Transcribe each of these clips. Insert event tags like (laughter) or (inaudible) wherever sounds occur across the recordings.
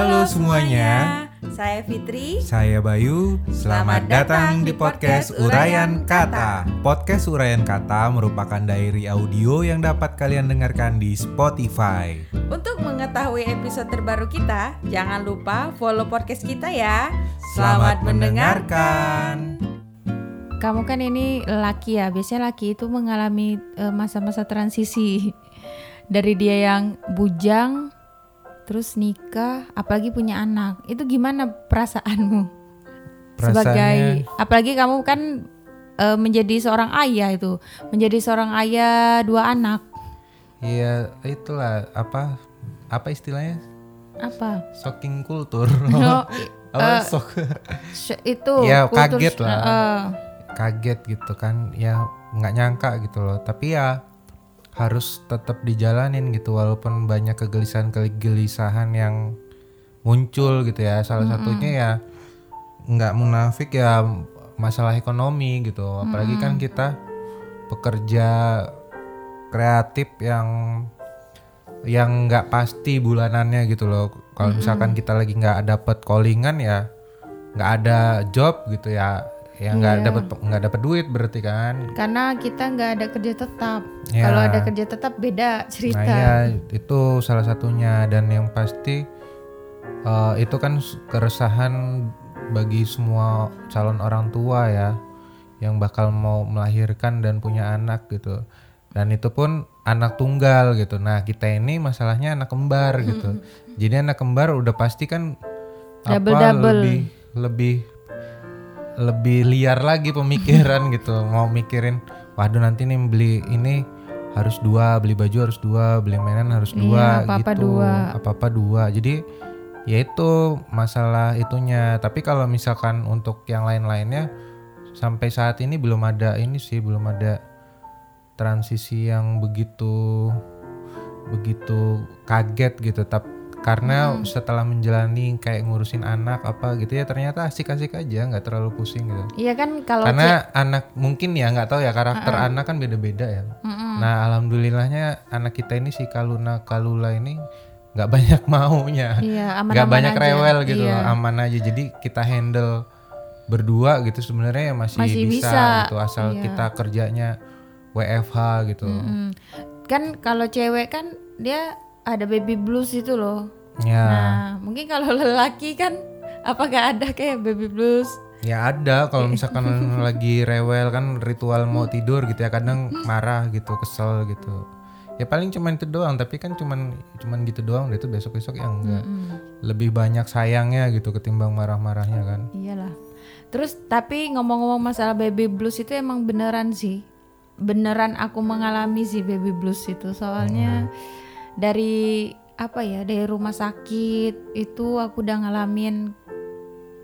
Halo semuanya. Saya Fitri. Saya Bayu. Selamat, datang di podcast Urayan Kata. Podcast Urayan Kata merupakan diary audio yang dapat kalian dengarkan di Spotify. Untuk mengetahui episode terbaru kita, jangan lupa follow podcast kita ya. Selamat mendengarkan. Kamu kan ini laki ya, biasanya laki itu mengalami eh, masa-masa transisi dari dia yang bujang, terus nikah, apalagi punya anak. Itu gimana perasaanmu? Sebagai, apalagi kamu kan eh, menjadi seorang ayah itu, menjadi seorang ayah dua anak. Iya, itulah apa apa istilahnya? Apa? Shocking kultur. (laughs) Oh, (laughs) apa eh, shock? sh- itu Ya, kultur- kaget lah. eh, kaget gitu kan ya nggak nyangka gitu loh tapi ya harus tetap dijalanin gitu walaupun banyak kegelisahan kegelisahan yang muncul gitu ya. Salah satunya ya nggak munafik ya masalah ekonomi gitu. Apalagi kan kita pekerja kreatif yang yang nggak pasti bulanannya gitu loh. Kalau misalkan kita lagi nggak dapet callingan ya nggak ada job gitu ya ya nggak Iya. dapat nggak dapat duit berarti kan karena kita nggak ada kerja tetap. Ya. Kalau ada kerja tetap beda cerita. nah ya itu salah satunya dan yang pasti eh, itu kan keresahan bagi semua calon orang tua ya yang bakal mau melahirkan dan punya anak gitu dan itu pun anak tunggal gitu nah kita ini masalahnya anak kembar gitu jadi anak kembar udah pasti kan apa Double-double. lebih lebih lebih liar lagi pemikiran (laughs) gitu. Mau mikirin waduh nanti nih beli ini harus dua beli baju harus dua beli mainan harus Iya, dua apa-apa gitu. dua. apa-apa dua. Jadi ya itu masalah itunya. Tapi kalau misalkan untuk yang lain-lainnya sampai saat ini belum ada ini sih belum ada transisi yang begitu begitu kaget gitu. Tapi karena Hmm. setelah menjalani kayak ngurusin anak apa gitu ya ternyata asik-asik aja nggak terlalu pusing gitu Iya kan kalau karena anak mungkin ya nggak tahu ya karakter anak kan beda-beda ya Mm-mm. nah alhamdulillahnya anak kita ini si Kaluna Kalula ini nggak (laughs) banyak maunya Iya, nggak banyak aja. rewel gitu Iya. aman aja jadi kita handle berdua gitu sebenarnya ya masih, Masih bisa, bisa, gitu asal iya. kita kerjanya WFH gitu Mm-mm. Kan kalau cewek kan dia ada baby blues itu loh. ya Nah, mungkin kalau lelaki kan apakah ada kayak baby blues? ya ada kalau misalkan (laughs) lagi rewel kan ritual mau tidur gitu ya kadang marah gitu kesel gitu ya paling cuman itu doang tapi kan cuman cuman gitu doang itu besok besok yang enggak lebih banyak sayangnya gitu ketimbang marah-marahnya kan Iyalah. Terus tapi ngomong-ngomong masalah baby blues itu emang beneran sih. Beneran aku mengalami sih baby blues itu. Soalnya dari apa ya? Dari rumah sakit itu aku udah ngalamin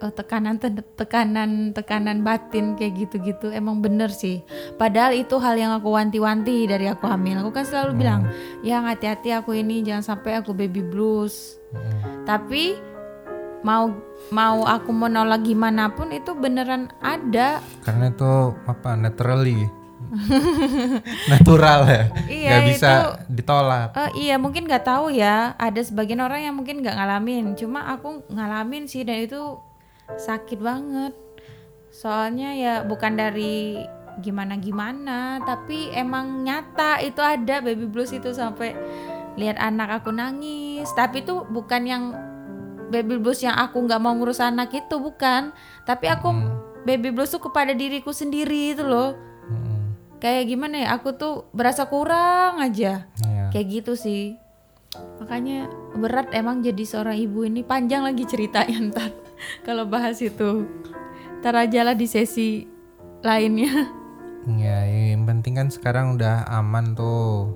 eh, tekanan tekanan tekanan batin kayak gitu-gitu. Emang bener sih. Padahal itu hal yang aku wanti-wanti dari aku hamil. Aku kan selalu bilang yang hati-hati aku ini jangan sampai aku baby blues. Tapi mau mau aku menolak gimana pun itu beneran ada. Karena itu apa naturally (laughs) natural ya? Iya, nggak bisa itu- ditolak. Eh, iya mungkin nggak tahu ya. Ada sebagian orang yang mungkin nggak ngalamin. Cuma aku ngalamin sih dan itu sakit banget. Soalnya ya bukan dari gimana gimana tapi emang nyata itu ada. Baby blues itu sampai lihat anak aku nangis. Tapi itu bukan yang baby blues yang aku nggak mau ngurus anak itu bukan. Tapi aku baby blues tuh kepada diriku sendiri itu loh. Kayak gimana ya aku tuh berasa kurang aja Iya. kayak gitu sih makanya berat emang jadi seorang ibu ini panjang lagi ceritanya ntar (laughs) kalau bahas itu ntar aja lah di sesi lainnya Ya, yang penting kan sekarang udah aman tuh.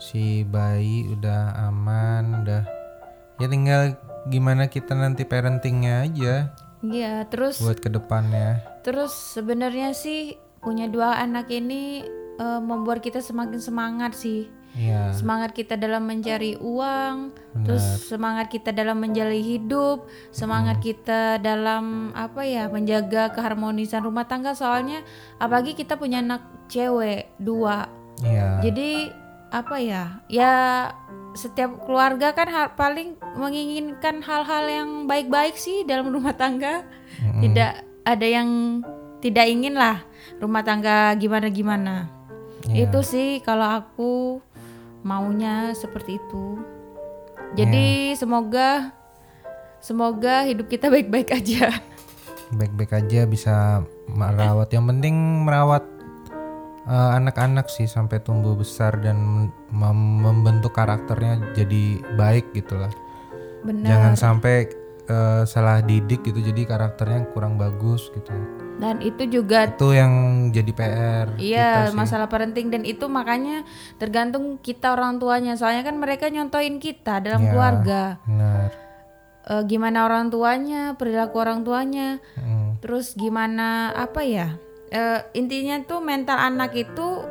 Si bayi udah aman, udah. Ya tinggal gimana kita nanti parentingnya aja iya terus buat ke depannya. terus sebenarnya sih punya dua anak ini eh, membuat kita semakin semangat sih Iya. semangat kita dalam mencari uang, terus semangat kita dalam menjalani hidup, semangat kita dalam apa ya menjaga keharmonisan rumah tangga. Soalnya apalagi kita punya anak cewek dua, Iya. jadi apa ya ya setiap keluarga kan hal- paling menginginkan hal-hal yang baik-baik sih dalam rumah tangga. Tidak ada yang tidak ingin lah rumah tangga gimana-gimana. Iya. Itu sih kalau aku maunya seperti itu. Jadi semoga semoga hidup kita baik-baik aja. (laughs) baik-baik aja bisa merawat yang penting merawat eh, anak-anak sih sampai tumbuh besar dan mem- membentuk karakternya jadi baik gitu lah Benar. jangan sampai eh, salah didik gitu jadi karakternya kurang bagus gitu Dan itu juga itu yang jadi PR Iya, masalah parenting dan itu makanya tergantung kita orang tuanya. Soalnya kan mereka nyontoin kita dalam Ya. keluarga. benar Eh, gimana orang tuanya, perilaku orang tuanya, Mm, terus gimana apa ya? Eh, intinya tuh mental anak itu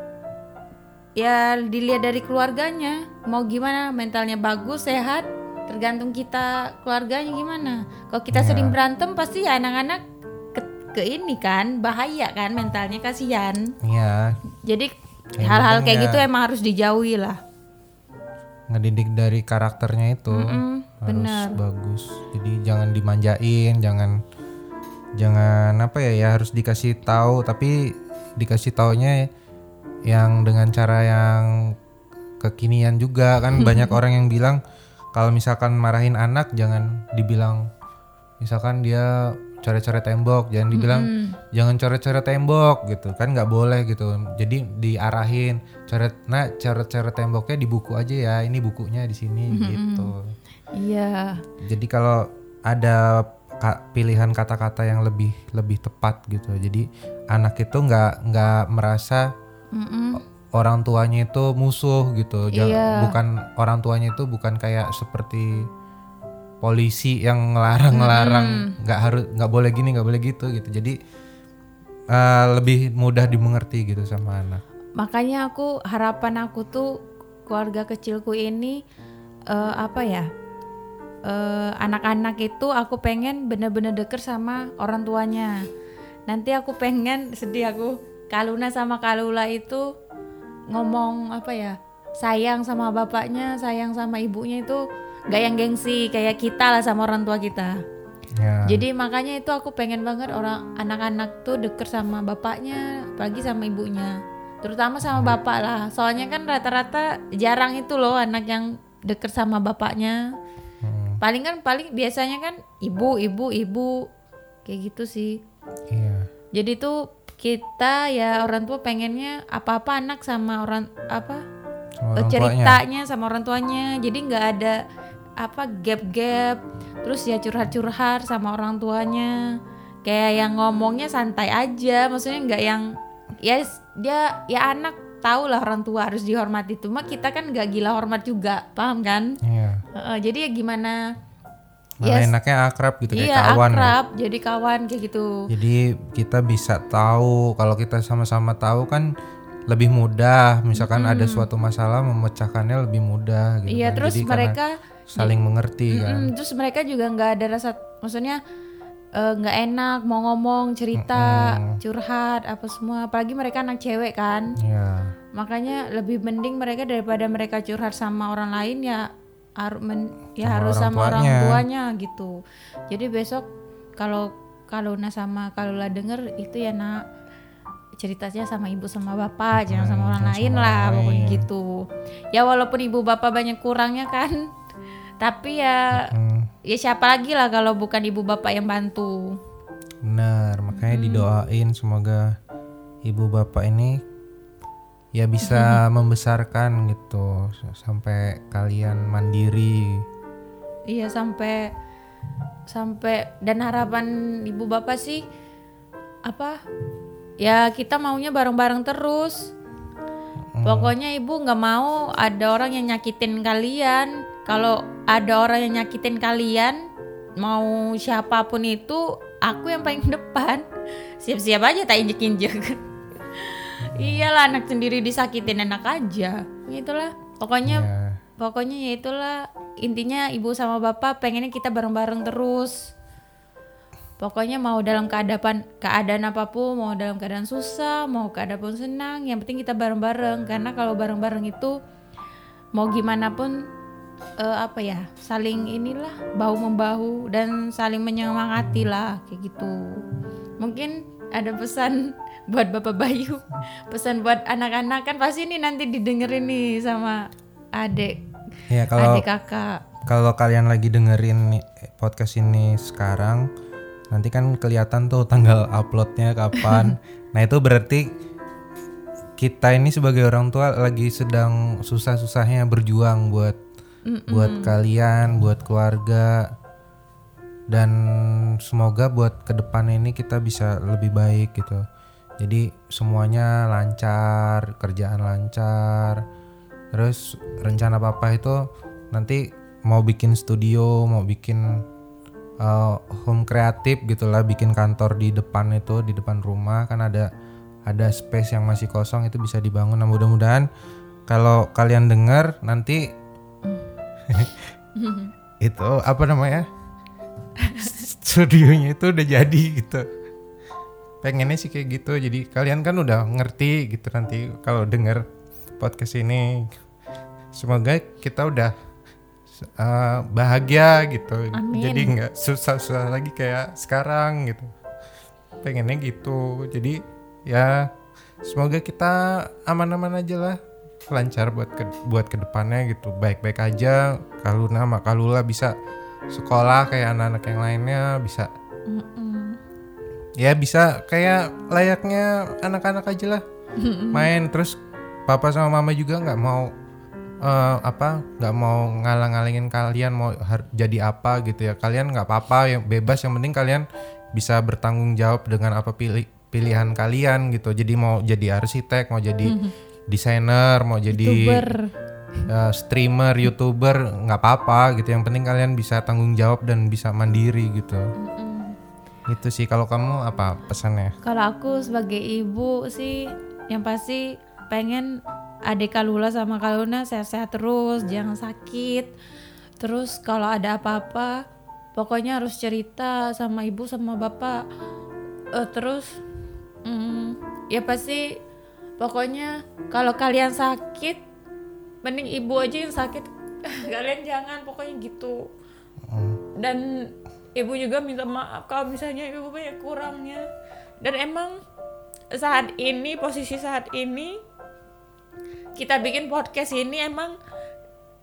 ya dilihat dari keluarganya. Mau gimana mentalnya bagus, sehat, tergantung kita keluarganya gimana. Kalau kita Ya. sering berantem pasti ya anak-anak ke, ini kan bahaya kan mentalnya kasihan. iya Jadi Yang hal-hal kayak ya- gitu emang harus dijauhi lah. ngedidik dari karakternya itu Mm, harus benar. bagus jadi jangan dimanjain jangan jangan apa ya ya harus dikasih tahu tapi dikasih taunya yang dengan cara yang kekinian juga kan (laughs) banyak orang yang bilang kalau misalkan marahin anak jangan dibilang misalkan dia coret-coret tembok jangan dibilang jangan coret-coret tembok gitu. Kan nggak boleh gitu. Jadi diarahin coret nah coret-coret temboknya di buku aja ya. Ini bukunya di sini gitu. Iya. jadi kalau ada ka- pilihan kata-kata yang lebih lebih tepat gitu. Jadi anak itu nggak nggak merasa Mm-mm. orang tuanya itu musuh gitu. Iya. bukan orang tuanya itu bukan kayak seperti polisi yang ngelarang-ngelarang nggak harus nggak boleh gini nggak boleh gitu gitu jadi eh, lebih mudah dimengerti gitu sama anak Makanya aku harapan aku tuh keluarga kecilku ini eh, apa ya? eh, anak-anak itu aku pengen bener-bener deket sama orang tuanya. Nanti aku pengen (laughs) sedih aku Kaluna sama Kalula itu ngomong apa ya? Sayang sama bapaknya, sayang sama ibunya itu gak yang gengsi kayak kita lah sama orang tua kita. ya Jadi makanya itu aku pengen banget orang anak-anak tuh deket sama bapaknya, apalagi sama ibunya. Terutama sama bapak lah. Soalnya kan rata-rata jarang itu loh anak yang deket sama bapaknya. Hmm, Paling kan paling biasanya kan ibu, ibu, ibu kayak gitu sih. iya Jadi tuh kita ya orang tua pengennya apa-apa anak sama orang apa sama eh, tuanya ceritanya sama orang tuanya jadi nggak ada apa gap-gap terus ya curhat-curhat sama orang tuanya kayak yang ngomongnya santai aja maksudnya nggak yang ya dia ya anak tahu lah orang tua harus dihormati cuma kita kan nggak gila hormat juga paham kan iya Heeh, jadi ya gimana malah Yes. enaknya akrab gitu kayak iya kawan ya. akrab jadi kawan kayak gitu Jadi kita bisa tahu kalau kita sama-sama tahu kan lebih mudah. Misalkan ada suatu masalah memecahkannya lebih mudah gitu iya kan. terus Jadi karena mereka saling mengerti kan. Mm-mm, terus mereka juga nggak ada rasa maksudnya eh, nggak enak mau ngomong cerita curhat apa semua. Apalagi mereka anak cewek kan? Iya. makanya lebih mending mereka daripada mereka curhat sama orang lain ya harus ya Sama harus orang sama orang tuanya. tuanya gitu. Jadi besok kalau kalau Na sama kalau lah denger itu ya nak ceritanya sama ibu sama bapak jangan sama orang lain sama lah pokoknya gitu. Ya walaupun ibu bapak banyak kurangnya kan tapi ya Hmm, ya siapa lagi lah kalau bukan ibu bapak yang bantu. Benar. Makanya didoain semoga ibu bapak ini ya bisa membesarkan gitu sampai kalian mandiri. iya sampai sampai dan harapan ibu bapak sih apa ya kita maunya bareng-bareng terus. Pokoknya ibu nggak mau ada orang yang nyakitin kalian kalau ada orang yang nyakitin kalian mau siapa pun itu aku yang paling (laughs) depan. Siap-siap aja tak injek-injek. (laughs) Iyalah anak sendiri disakitin enak aja. Gitulah pokoknya Ya. Pokoknya ya itulah. Intinya ibu sama bapak pengennya kita bareng-bareng terus. Pokoknya mau dalam keadaan keadaan apa pun, mau dalam keadaan susah, mau keadaan pun senang, yang penting kita bareng-bareng. Karena kalau bareng-bareng itu mau gimana pun eh, apa ya saling inilah bahu membahu dan saling menyemangati lah kayak gitu mungkin ada pesan (laughs) buat bapak Bayu pesan buat anak-anak kan pasti ini nanti didengerin nih sama adik Ya kalau adik kakak kalau kalian lagi dengerin podcast ini sekarang, nanti kan kelihatan tuh tanggal uploadnya kapan. (laughs) nah itu berarti kita ini sebagai orang tua lagi sedang susah-susahnya berjuang buat buat kalian, buat keluarga, dan semoga buat ke depannya ini kita bisa lebih baik gitu. Jadi semuanya lancar, kerjaan lancar, terus rencana papa itu nanti mau bikin studio, mau bikin uh, home kreatif gitulah, bikin kantor di depan itu, di depan rumah kan ada ada space yang masih kosong itu bisa dibangun. Nah mudah-mudahan kalau kalian dengar nanti (laughs) itu apa namanya studionya itu udah jadi gitu. Pengennya sih kayak gitu. Jadi kalian kan udah ngerti gitu nanti kalau denger podcast ini. Semoga kita udah uh, bahagia gitu. Amin. Jadi nggak susah-susah lagi kayak sekarang gitu. Pengennya gitu. Jadi ya semoga kita aman-aman aja lah lancar buat ke, buat ke depannya gitu. Baik-baik aja Kaluna sama Kalula bisa sekolah kayak anak-anak yang lainnya bisa. Mm-mm. ya bisa kayak layaknya anak-anak aja lah. Main. Terus papa sama mama juga nggak mau eh, apa nggak mau ngalang-ngalingin kalian mau har- jadi apa gitu ya. Kalian nggak apa-apa yang bebas. Yang penting kalian bisa bertanggung jawab dengan apa pilih pilihan kalian gitu. Jadi mau jadi arsitek mau jadi desainer mau jadi Youtuber. eh, streamer youtuber nggak apa-apa gitu yang penting kalian bisa tanggung jawab dan bisa mandiri gitu itu sih kalau kamu apa pesannya Kalau aku sebagai ibu sih yang pasti pengen adik Kalula sama Kaluna sehat-sehat terus, jangan sakit. Terus kalau ada apa-apa, pokoknya harus cerita sama ibu sama bapak. Eh, terus mm, ya pasti pokoknya kalau kalian sakit, mending ibu aja yang sakit. (laughs) kalian jangan pokoknya gitu. Dan ibu juga minta maaf kalau misalnya ibu banyak kurangnya. Dan emang saat ini posisi saat ini kita bikin podcast ini emang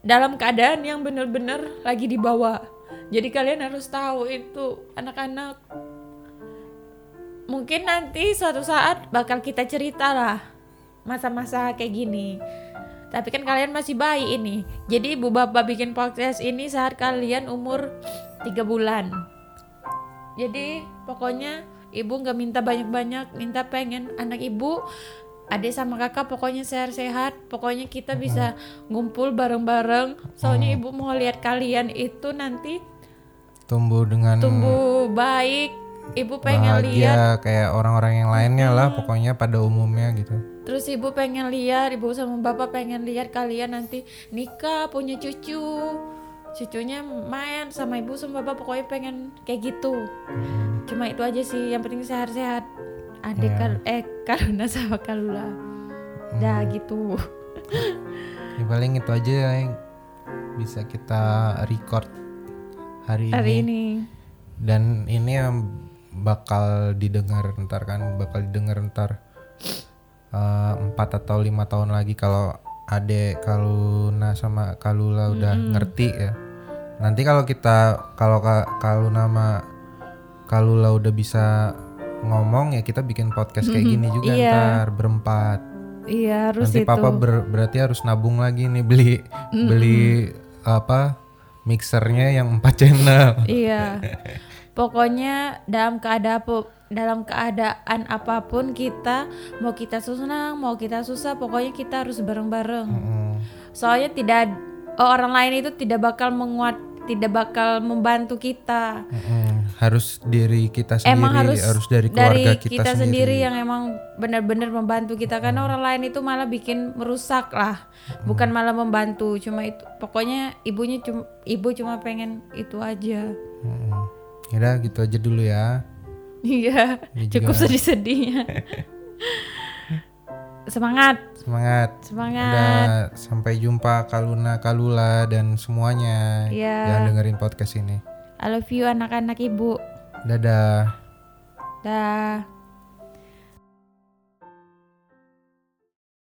dalam keadaan yang bener-bener lagi di bawah. Jadi kalian harus tahu itu anak-anak mungkin nanti suatu saat bakal kita cerita lah masa-masa kayak gini. Tapi kan kalian masih bayi ini. Jadi ibu bapak bikin podcast ini saat kalian umur tiga bulan. Jadi pokoknya ibu nggak minta banyak-banyak, minta pengen anak ibu adik sama kakak pokoknya sehat-sehat. Pokoknya kita bisa ngumpul bareng-bareng. Soalnya ibu mau lihat kalian itu nanti tumbuh dengan tumbuh baik. Ibu pengen lihat. bahagia kayak orang-orang yang lainnya lah pokoknya pada umumnya gitu terus ibu pengen lihat ibu sama bapak pengen lihat kalian nanti nikah punya cucu. Cucunya main sama ibu sama bapak pokoknya pengen kayak gitu. Cuma itu aja sih yang penting sehat-sehat. Adik Iya. Kal- eh Karuna sama Kalula. Dah gitu. (laughs) Ya paling itu aja yang bisa kita record hari, hari ini. ini. Dan ini yang bakal didengar ntar kan bakal didengar ntar eh, empat atau lima tahun lagi kalau adek Kaluna sama Kalula udah ngerti ya. Nanti kalau kita kalau Ka- Kaluna sama Kalula udah bisa ngomong ya kita bikin podcast kayak gini juga Iya. ntar berempat. Iya harus nanti itu. Papa ber- berarti harus nabung lagi nih beli beli apa mixernya yang empat channel (laughs) Iya. Pokoknya dalam keadaan dalam keadaan apa pun kita mau kita senang, mau kita susah, pokoknya kita harus bareng-bareng. Mm, Soalnya tidak orang lain itu tidak bakal menguat, tidak bakal membantu kita. mm, harus diri kita sendiri emang harus, dari keluarga kita, sendiri. yang emang benar-benar membantu kita karena orang lain itu malah bikin merusak lah, bukan malah membantu. Cuma itu pokoknya ibunya cuma ibu cuma pengen itu aja. Mm, Yaudah gitu aja dulu ya (laughs) Iya, cukup sedih-sedihnya. (laughs) semangat Semangat. semangat Udah sampai jumpa Kaluna, Kalula dan semuanya Iya. yang dengerin podcast ini. I love you anak-anak ibu Dadah. dah